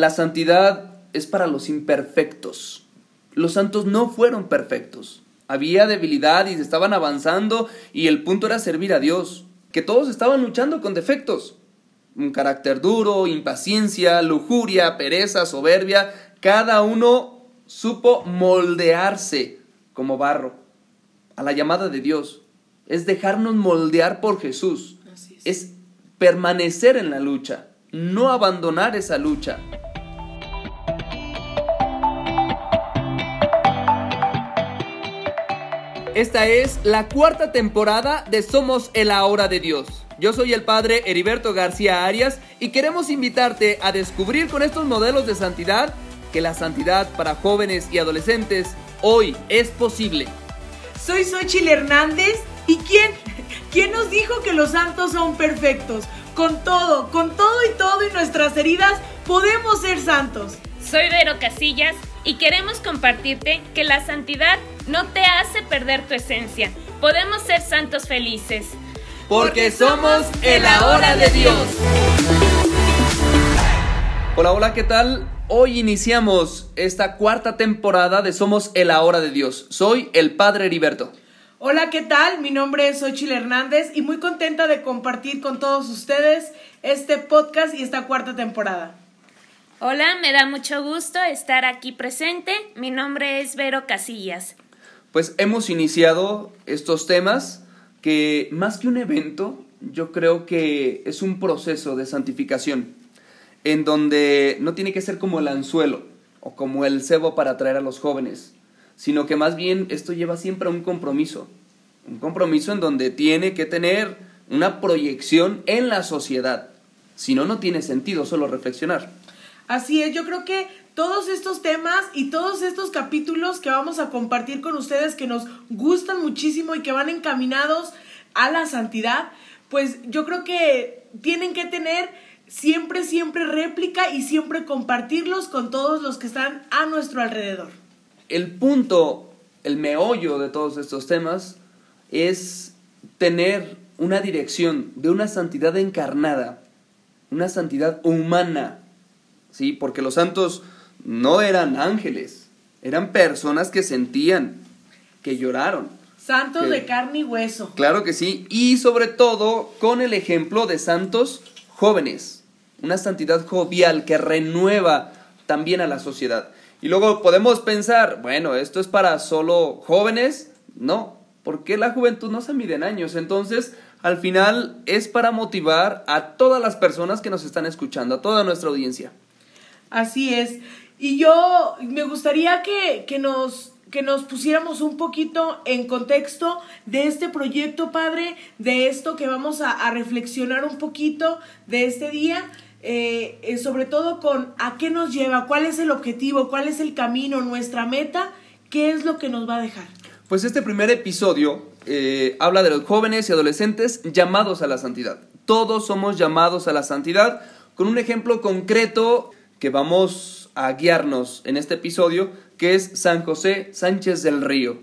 la santidad es para los imperfectos. Los santos no fueron perfectos. Había debilidad y se estaban avanzando y el punto era servir a Dios. Que todos estaban luchando con defectos. Un carácter duro, impaciencia, lujuria, pereza, soberbia. Cada uno supo moldearse como barro a la llamada de Dios. Es dejarnos moldear por Jesús. Es permanecer en la lucha, no abandonar esa lucha. Esta es la cuarta temporada de Somos el Ahora de Dios. Yo soy el padre Heriberto García Arias y queremos invitarte a descubrir con estos modelos de santidad que la santidad para jóvenes y adolescentes hoy es posible. Soy Xochitl Hernández y ¿quién? ¿Quién nos dijo que los santos son perfectos? Con todo, con todo y todo y nuestras heridas podemos ser santos. Soy Vero Casillas y queremos compartirte que la santidad no te hace perder tu esencia. Podemos ser santos felices. Porque somos el ahora de Dios. Hola, hola, ¿qué tal? Hoy iniciamos esta cuarta temporada de Somos el ahora de Dios. Soy el Padre Heriberto. Hola, ¿qué tal? Mi nombre es Xochitl Hernández y muy contenta de compartir con todos ustedes este podcast y esta cuarta temporada. Hola, me da mucho gusto estar aquí presente. Mi nombre es Vero Casillas. Pues hemos iniciado estos temas que más que un evento, yo creo que es un proceso de santificación, en donde no tiene que ser como el anzuelo o como el cebo para atraer a los jóvenes, sino que más bien esto lleva siempre a un compromiso, un compromiso en donde tiene que tener una proyección en la sociedad, si no, no tiene sentido solo reflexionar. Así es, yo creo que todos estos temas y todos estos capítulos que vamos a compartir con ustedes que nos gustan muchísimo y que van encaminados a la santidad, pues yo creo que tienen que tener siempre, siempre réplica y siempre compartirlos con todos los que están a nuestro alrededor. El punto, el meollo de todos estos temas es tener una dirección de una santidad encarnada, una santidad humana, ¿sí? Porque los santos no eran ángeles, eran personas que sentían, que lloraron. Santos Que- de carne y hueso. Claro que sí, y sobre todo con el ejemplo de santos jóvenes, una santidad jovial que renueva también a la sociedad. Y luego podemos pensar, bueno, esto es para solo jóvenes, no, porque la juventud no se mide en años, entonces al final es para motivar a todas las personas que nos están escuchando, a toda nuestra audiencia. Así es. Y yo me gustaría que, que nos que nos pusiéramos un poquito en contexto de este proyecto, padre, de esto que vamos a, reflexionar un poquito de este día, eh, eh, sobre todo con a qué nos lleva, cuál es el objetivo, cuál es el camino, nuestra meta, qué es lo que nos va a dejar. Pues este primer episodio eh, habla de los jóvenes y adolescentes llamados a la santidad. Todos somos llamados a la santidad con un ejemplo concreto que vamos a guiarnos en este episodio, que es San José Sánchez del Río.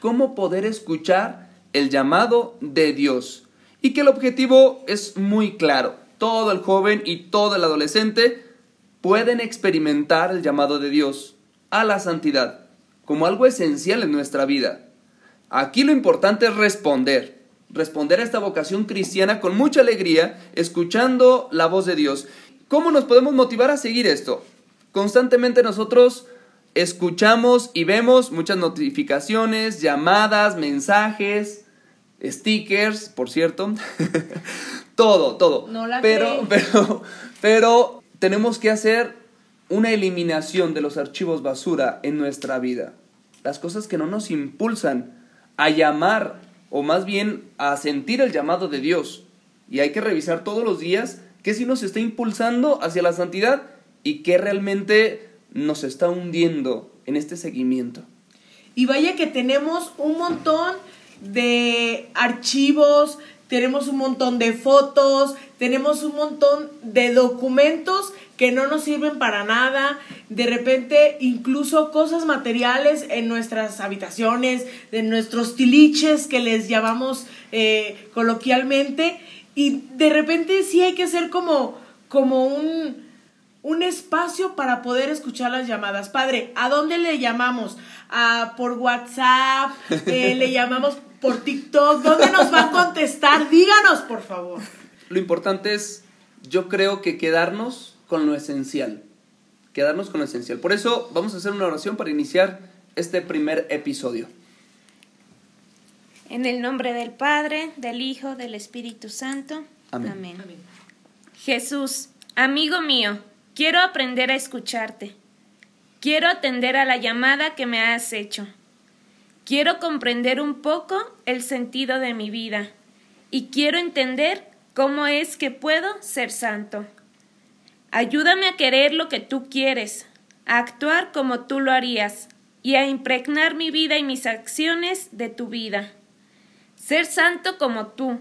Cómo poder escuchar el llamado de Dios. Y que el objetivo es muy claro. Todo el joven y todo el adolescente pueden experimentar el llamado de Dios a la santidad como algo esencial en nuestra vida. Aquí lo importante es responder, responder a esta vocación cristiana con mucha alegría, escuchando la voz de Dios. ¿Cómo nos podemos motivar a seguir esto? Constantemente nosotros escuchamos y vemos muchas notificaciones, llamadas, mensajes, stickers, por cierto. todo, todo. No la pero, pero, pero tenemos que hacer una eliminación de los archivos basura en nuestra vida. Las cosas que no nos impulsan a llamar o más bien a sentir el llamado de Dios. Y hay que revisar todos los días qué sí nos está impulsando hacia la santidad y qué realmente nos está hundiendo en este seguimiento. Y vaya que tenemos un montón de archivos, tenemos un montón de fotos, tenemos un montón de documentos que no nos sirven para nada, de repente incluso cosas materiales en nuestras habitaciones, de nuestros tiliches que les llamamos eh, coloquialmente, y de repente sí hay que hacer como, como un, un espacio para poder escuchar las llamadas. Padre, ¿a dónde le llamamos? ¿A, ¿Por WhatsApp? Eh, ¿Le llamamos por TikTok? ¿Dónde nos va a contestar? Díganos, por favor. Lo importante es, yo creo que quedarnos con lo esencial. Quedarnos con lo esencial. Por eso vamos a hacer una oración para iniciar este primer episodio. En el nombre del Padre, del Hijo, del Espíritu Santo. Amén. Amén. Jesús, amigo mío, quiero aprender a escucharte. Quiero atender a la llamada que me has hecho. Quiero comprender un poco el sentido de mi vida y quiero entender cómo es que puedo ser santo. Ayúdame a querer lo que tú quieres, a actuar como tú lo harías y a impregnar mi vida y mis acciones de tu vida. Ser santo como tú.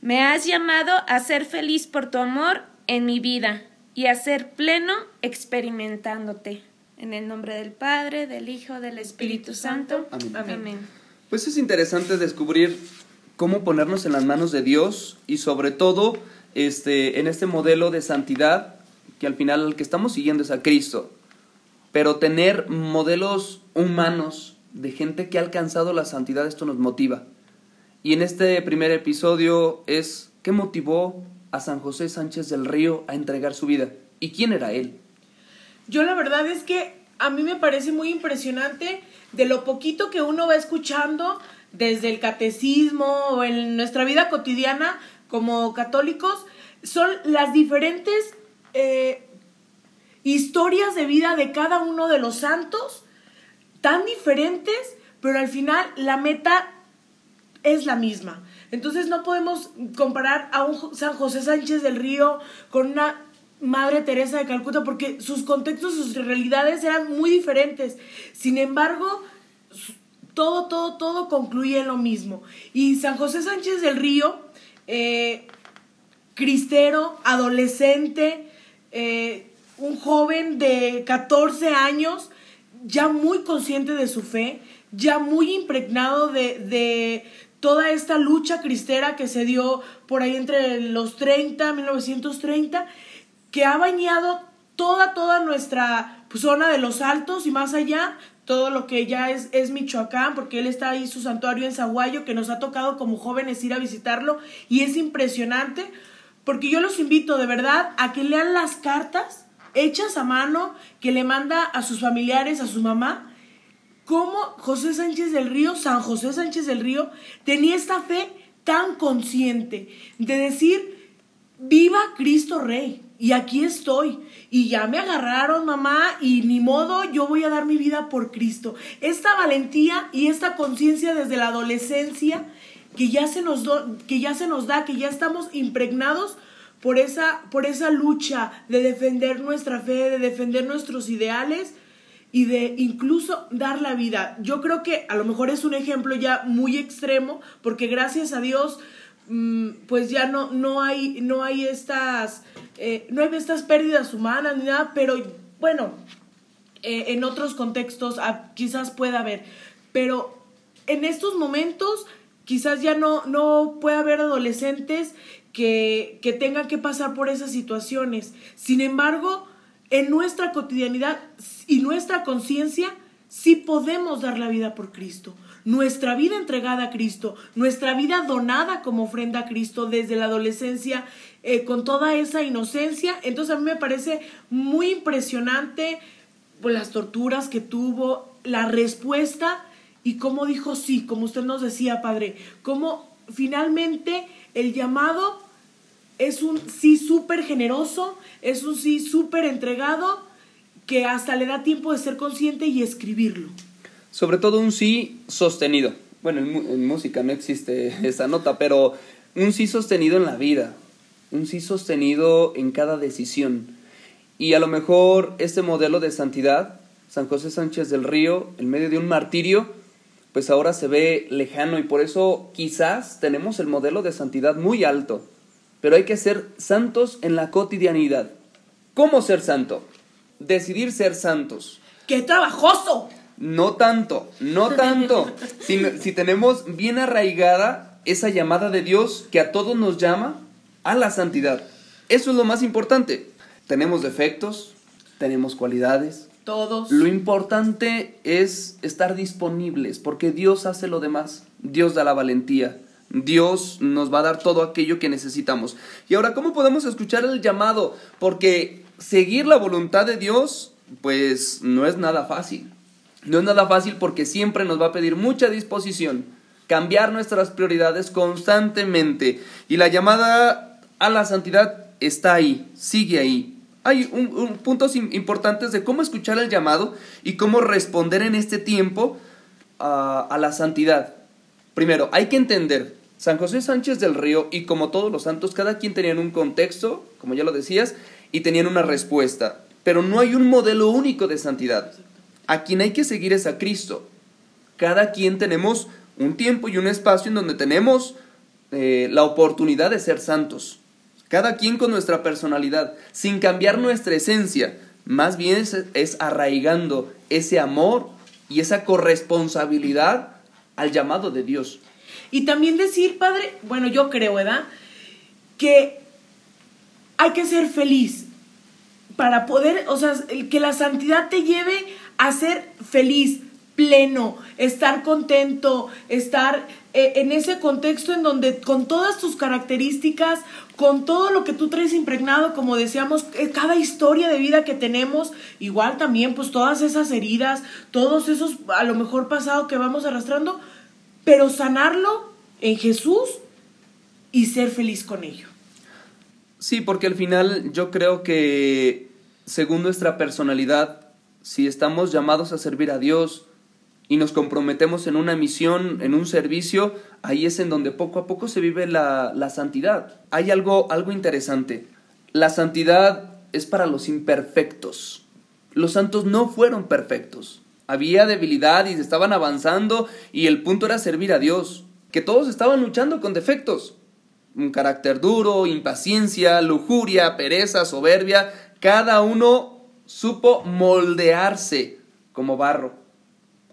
Me has llamado a ser feliz por tu amor en mi vida y a ser pleno experimentándote. En el nombre del Padre, del Hijo, del Espíritu Santo. Amén. Amén. Pues es interesante descubrir cómo ponernos en las manos de Dios y sobre todo este, en este modelo de santidad que al final el que estamos siguiendo es a Cristo. Pero tener modelos humanos de gente que ha alcanzado la santidad, esto nos motiva. Y en este primer episodio es qué motivó a San José Sánchez del Río a entregar su vida y quién era él. Yo la verdad es que a mí me parece muy impresionante de lo poquito que uno va escuchando desde el catecismo o en nuestra vida cotidiana como católicos, son las diferentes eh, historias de vida de cada uno de los santos, tan diferentes, pero al final la meta es la misma. Entonces no podemos comparar a un San José Sánchez del Río con una Madre Teresa de Calcuta porque sus contextos, sus realidades eran muy diferentes. Sin embargo, todo, todo, todo concluye en lo mismo. Y San José Sánchez del Río, eh, cristero, adolescente, eh, un joven de 14 años, ya muy consciente de su fe, ya muy impregnado de, de toda esta lucha cristera que se dio por ahí entre los 30, 1930, que ha bañado toda, toda nuestra pues, zona de los altos y más allá, todo lo que ya es, es Michoacán, porque él está ahí su santuario en Zaguayo, que nos ha tocado como jóvenes ir a visitarlo y es impresionante, porque yo los invito de verdad a que lean las cartas hechas a mano que le manda a sus familiares, a su mamá, cómo José Sánchez del Río, San José Sánchez del Río, tenía esta fe tan consciente de decir, viva Cristo Rey, y aquí estoy, y ya me agarraron mamá, y ni modo, yo voy a dar mi vida por Cristo. Esta valentía y esta conciencia desde la adolescencia que ya se nos, do, que ya se nos da, que ya estamos impregnados por esa, por esa lucha de defender nuestra fe, de defender nuestros ideales, y de incluso dar la vida. Yo creo que a lo mejor es un ejemplo ya muy extremo, porque gracias a Dios, mm, pues ya no, no, hay, no hay estas, eh, no hay estas pérdidas humanas ni nada, pero bueno, eh, en otros contextos ah, quizás pueda haber, pero en estos momentos quizás ya no, no puede haber adolescentes que, que tengan que pasar por esas situaciones. Sin embargo, en nuestra cotidianidad y nuestra conciencia, sí podemos dar la vida por Cristo. Nuestra vida entregada a Cristo, nuestra vida donada como ofrenda a Cristo desde la adolescencia, eh, con toda esa inocencia. Entonces a mí me parece muy impresionante pues, las torturas que tuvo, la respuesta y cómo dijo sí, como usted nos decía, Padre, cómo finalmente el llamado es un sí súper generoso, es un sí súper entregado, que hasta le da tiempo de ser consciente y escribirlo. Sobre todo un sí sostenido. Bueno, en, en, música no existe esa nota, pero un sí sostenido en la vida, un sí sostenido en cada decisión. Y a lo mejor este modelo de santidad, San José Sánchez del Río, en medio de un martirio, pues ahora se ve lejano y por eso quizás tenemos el modelo de santidad muy alto, pero hay que ser santos en la cotidianidad. ¿Cómo ser santo? decidir ser santos. ¡Qué trabajoso! No tanto, no tanto. si, si, tenemos bien arraigada esa llamada de Dios que a todos nos llama a la santidad. Eso es lo más importante. Tenemos defectos, tenemos cualidades. Todos. Lo importante es estar disponibles, porque Dios hace lo demás. Dios da la valentía. Dios nos va a dar todo aquello que necesitamos. Y ahora, ¿cómo podemos escuchar el llamado? Porque seguir la voluntad de Dios, pues no es nada fácil. No es nada fácil porque siempre nos va a pedir mucha disposición, cambiar nuestras prioridades constantemente. Y la llamada a la santidad está ahí, sigue ahí. Hay un, puntos importantes de cómo escuchar el llamado y cómo responder en este tiempo a, a la santidad. Primero, hay que entender, San José Sánchez del Río y como todos los santos, cada quien tenían un contexto, como ya lo decías, y tenían una respuesta. Pero no hay un modelo único de santidad. A quien hay que seguir es a Cristo. Cada quien tenemos un tiempo y un espacio en donde tenemos eh, la oportunidad de ser santos. Cada quien con nuestra personalidad, sin cambiar nuestra esencia. Más bien es, es arraigando ese amor y esa corresponsabilidad al llamado de Dios. Y también decir, Padre, bueno, yo creo, ¿verdad? Que hay que ser feliz para poder, o sea, que la santidad te lleve a ser feliz, pleno, estar contento, estar eh, en ese contexto en donde con todas tus características, con todo lo que tú traes impregnado, como decíamos, eh, cada historia de vida que tenemos, igual también pues todas esas heridas, todos esos a lo mejor pasado que vamos arrastrando, pero sanarlo en Jesús y ser feliz con ello. Sí, porque al final yo creo que según nuestra personalidad, si estamos llamados a servir a Dios y nos comprometemos en una misión, en un servicio, ahí es en donde poco a poco se vive la, la santidad. Hay algo, algo interesante. La santidad es para los imperfectos. Los santos no fueron perfectos. Había debilidad y estaban avanzando y el punto era servir a Dios. Que todos estaban luchando con defectos. Un carácter duro, impaciencia, lujuria, pereza, soberbia. Cada uno supo moldearse como barro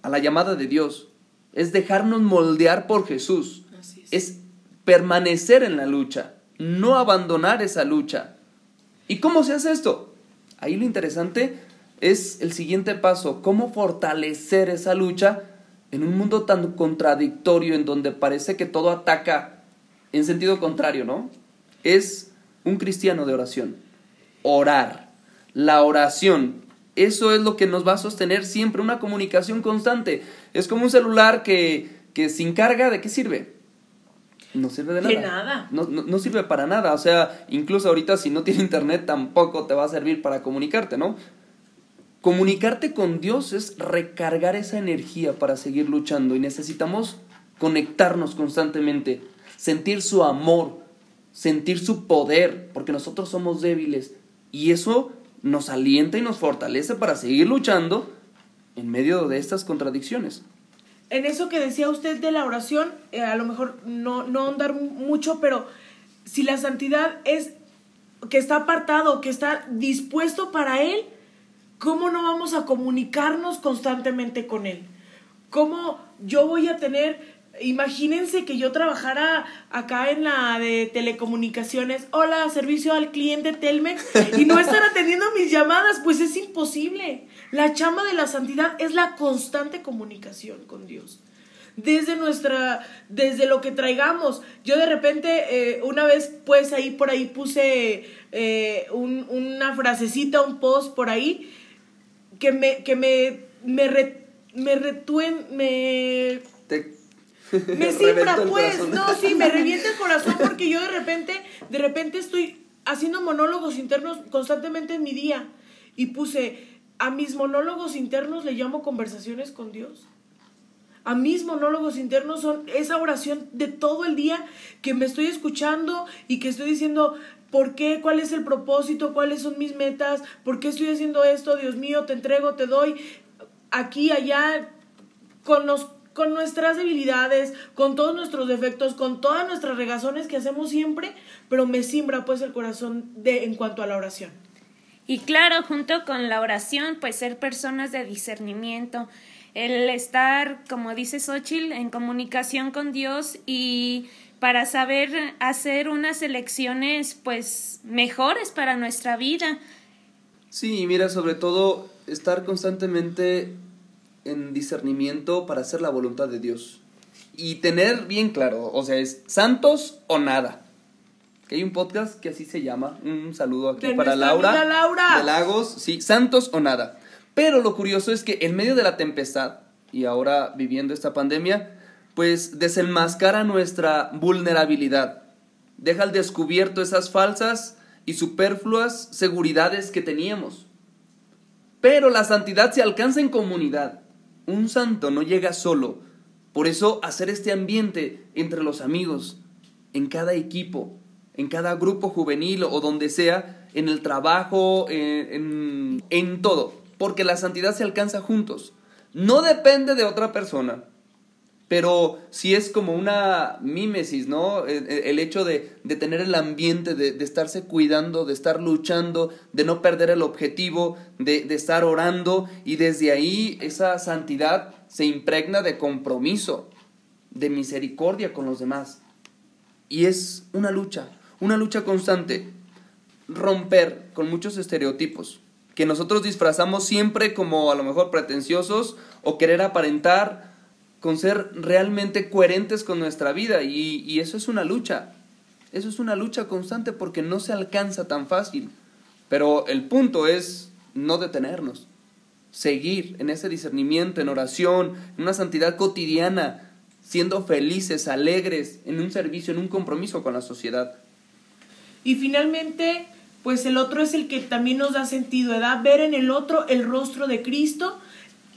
a la llamada de Dios. Es dejarnos moldear por Jesús. es. permanecer en la lucha, no abandonar esa lucha. ¿Y cómo se hace esto? Ahí lo interesante es el siguiente paso, cómo fortalecer esa lucha en un mundo tan contradictorio en donde parece que todo ataca en sentido contrario, ¿no? Es un cristiano de oración. Orar la oración. Eso es lo que nos va a sostener siempre, una comunicación constante. Es como un celular que, que sin carga, ¿de qué sirve? No sirve de nada. De nada. No, no, sirve para nada. O sea, incluso ahorita si no tiene internet tampoco te va a servir para comunicarte, ¿no? Comunicarte con Dios es recargar esa energía para seguir luchando y necesitamos conectarnos constantemente, sentir su amor, sentir su poder, porque nosotros somos débiles y eso nos alienta y nos fortalece para seguir luchando en medio de estas contradicciones. En eso que decía usted de la oración, eh, a lo mejor no, no andar mucho, pero si la santidad es que está apartado, que está dispuesto para Él, ¿cómo no vamos a comunicarnos constantemente con Él? ¿Cómo yo voy a tener Imagínense que yo trabajara acá en la de telecomunicaciones, hola, servicio al cliente Telmex, y no estar atendiendo mis llamadas, pues es imposible. La chama de la santidad es la constante comunicación con Dios. Desde nuestra, desde lo que traigamos. Yo de repente, eh, una vez, pues ahí por ahí puse eh, una frasecita, un post por ahí, que me, que me, me, me retuen, me... Me simbra, pues. No, sí, me revienta el corazón porque yo de repente, de repente estoy haciendo monólogos internos constantemente en mi día. Y puse, a mis monólogos internos le llamo conversaciones con Dios. A mis monólogos internos son esa oración de todo el día que me estoy escuchando y que estoy diciendo, ¿por qué? ¿Cuál es el propósito? ¿Cuáles son mis metas? ¿Por qué estoy haciendo esto? Dios mío, te entrego, te doy. Aquí, allá, con los con nuestras debilidades, con todos nuestros defectos, con todas nuestras regazones que hacemos siempre, pero me simbra pues el corazón de en cuanto a la oración. Y claro, junto con la oración, pues ser personas de discernimiento, el estar, como dice Xochitl, en comunicación con Dios y para saber hacer unas elecciones pues mejores para nuestra vida. Sí, mira, sobre todo estar constantemente en discernimiento para hacer la voluntad de Dios. Y tener bien claro, o sea, es santos o nada. Que hay un podcast que así se llama. Un saludo aquí De para Laura. Laura. De Lagos, sí, santos o nada. Pero lo curioso es que en medio de la tempestad, y ahora viviendo esta pandemia, pues desenmascara nuestra vulnerabilidad. Deja al descubierto esas falsas y superfluas seguridades que teníamos. Pero la santidad se alcanza en comunidad. Un santo no llega solo. Por eso hacer este ambiente entre los amigos, en cada equipo, en cada grupo juvenil o donde sea, en el trabajo, en, todo. Porque la santidad se alcanza juntos. No depende de otra persona. Pero sí es como una mímesis, ¿no? El, el hecho de, tener el ambiente, de, estarse cuidando, de estar luchando, de no perder el objetivo, de estar orando y desde ahí esa santidad se impregna de compromiso, de misericordia con los demás. Y es una lucha, una lucha constante. Romper con muchos estereotipos que nosotros disfrazamos siempre como a lo mejor pretenciosos o querer aparentar con ser realmente coherentes con nuestra vida y, eso es una lucha. Eso es una lucha constante porque no se alcanza tan fácil. Pero el punto es no detenernos, seguir en ese discernimiento, en oración, en una santidad cotidiana, siendo felices, alegres, en un servicio, en un compromiso con la sociedad. Y finalmente, pues el otro es el que también nos da sentido, ¿verdad? Ver en el otro el rostro de Cristo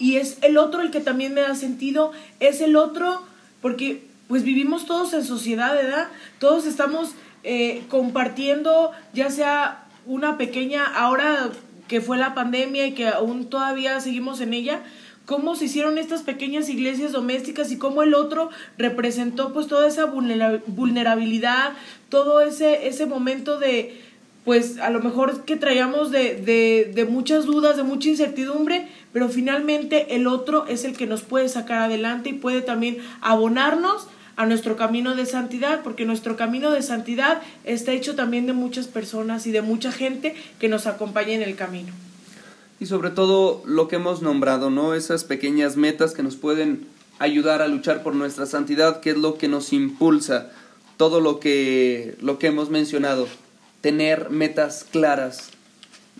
y es el otro el que también me da sentido, es el otro, porque pues vivimos todos en sociedad, ¿verdad? Todos estamos eh, compartiendo, ya sea una pequeña, ahora que fue la pandemia y que aún todavía seguimos en ella, cómo se hicieron estas pequeñas iglesias domésticas y cómo el otro representó pues toda esa vulnerabilidad, todo ese, ese momento de, pues a lo mejor que traíamos de, de, de, muchas dudas, de mucha incertidumbre, pero finalmente el otro es el que nos puede sacar adelante y puede también abonarnos a nuestro camino de santidad, porque nuestro camino de santidad está hecho también de muchas personas y de mucha gente que nos acompaña en el camino. Y sobre todo lo que hemos nombrado, ¿no? Esas pequeñas metas que nos pueden ayudar a luchar por nuestra santidad, que es lo que nos impulsa, todo lo que, lo que hemos mencionado tener metas claras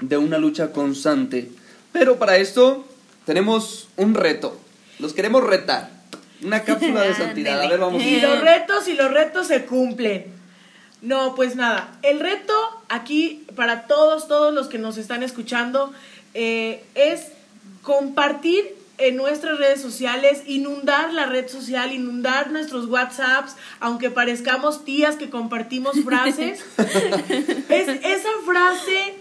de una lucha constante. Pero para esto tenemos un reto. Los queremos retar. Una cápsula de santidad. A ver, vamos. Y los retos y los retos se cumplen. No, pues nada. El reto aquí para todos, todos los que nos están escuchando, eh, es compartir en nuestras redes sociales, inundar la red social, inundar nuestros WhatsApps, aunque parezcamos tías que compartimos frases. es esa frase,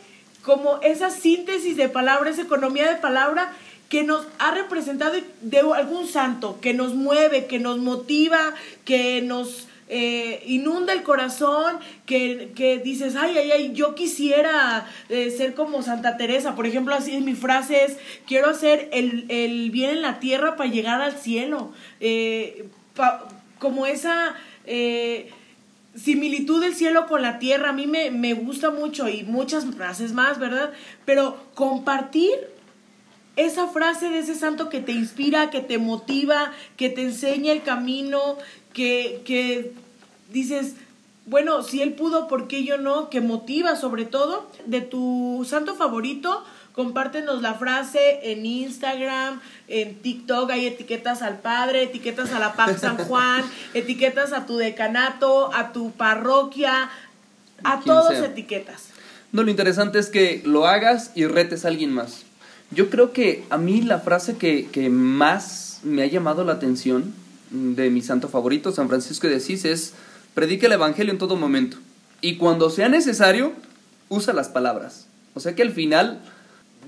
como esa síntesis de palabra, esa economía de palabra que nos ha representado de algún santo, que nos mueve, que nos motiva, que nos eh, inunda el corazón, que, que, dices, ay, ay, ay, yo quisiera eh, ser como Santa Teresa. Por ejemplo, así mi frase es, quiero hacer el, el bien en la tierra para llegar al cielo. Eh, como esa similitud del cielo con la tierra, a mí me, me gusta mucho y muchas frases más, ¿verdad? Pero compartir esa frase de ese santo que te inspira, que te motiva, que te enseña el camino, que, que dices, bueno, si él pudo, ¿por qué yo no? Que motiva sobre todo. De tu santo favorito, compártenos la frase en Instagram, en TikTok, hay etiquetas al Padre, etiquetas a la Paz San Juan, etiquetas a tu decanato, a tu parroquia, a todos sea. etiquetas. No, lo interesante es que lo hagas y retes a alguien más. Yo creo que a mí la frase que, que más me ha llamado la atención de mi santo favorito, San Francisco de Asís, es predica el Evangelio en todo momento. Y cuando sea necesario, usa las palabras. O sea que al final,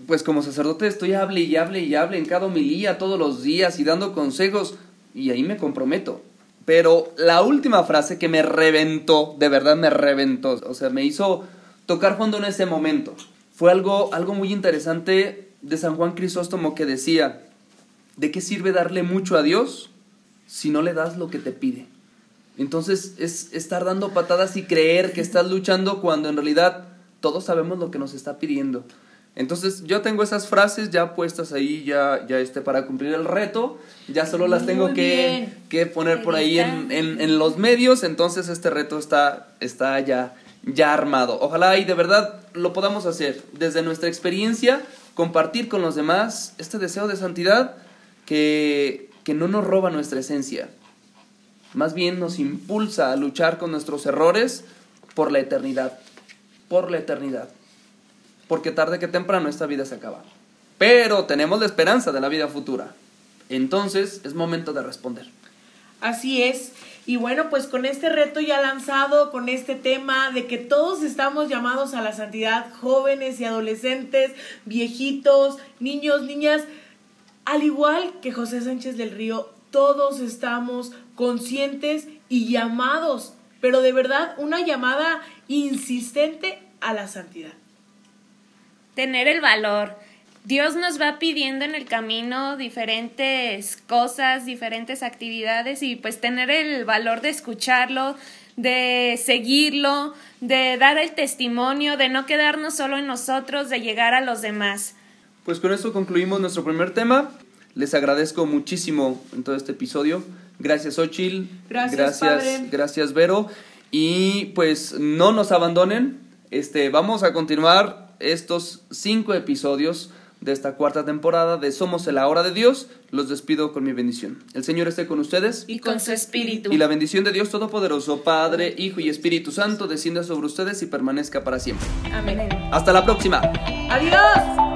pues como sacerdote estoy hable y hable y hable en cada homilía todos los días y dando consejos. Y ahí me comprometo. Pero la última frase que me reventó, de verdad me reventó, o sea, me hizo tocar fondo en ese momento. Fue algo, algo muy interesante de San Juan Crisóstomo que decía, ¿de qué sirve darle mucho a Dios si no le das lo que te pide? Entonces es estar dando patadas y creer que estás luchando cuando en realidad todos sabemos lo que nos está pidiendo. Entonces yo tengo esas frases ya puestas ahí, ya, ya este, para cumplir el reto, ya solo las tengo que, que poner por ahí en, en, en los medios, entonces este reto está, está ya, ya armado. Ojalá y de verdad lo podamos hacer. Desde nuestra experiencia, compartir con los demás este deseo de santidad que, que no nos roba nuestra esencia, más bien nos impulsa a luchar con nuestros errores por la eternidad, por la eternidad porque tarde que temprano esta vida se acaba. Pero tenemos la esperanza de la vida futura. Entonces es momento de responder. Así es. Y bueno, pues con este reto ya lanzado, con este tema de que todos estamos llamados a la santidad, jóvenes y adolescentes, viejitos, niños, niñas, al igual que José Sánchez del Río, todos estamos conscientes y llamados, pero de verdad una llamada insistente a la santidad. Tener el valor. Dios nos va pidiendo en el camino diferentes cosas, diferentes actividades y pues tener el valor de escucharlo, de seguirlo, de dar el testimonio, de no quedarnos solo en nosotros, de llegar a los demás. Pues con esto concluimos nuestro primer tema. Les agradezco muchísimo en todo este episodio. Gracias, Ochil. Gracias, gracias, padre. gracias, Vero. Y pues no nos abandonen. Este, vamos a continuar estos cinco episodios de esta cuarta temporada de Somos el Hora de Dios. Los despido con mi bendición. El Señor esté con ustedes. Y con su espíritu. Y la bendición de Dios Todopoderoso, Padre, Hijo y Espíritu Santo, descienda sobre ustedes y permanezca para siempre. Amén. Hasta la próxima. Adiós.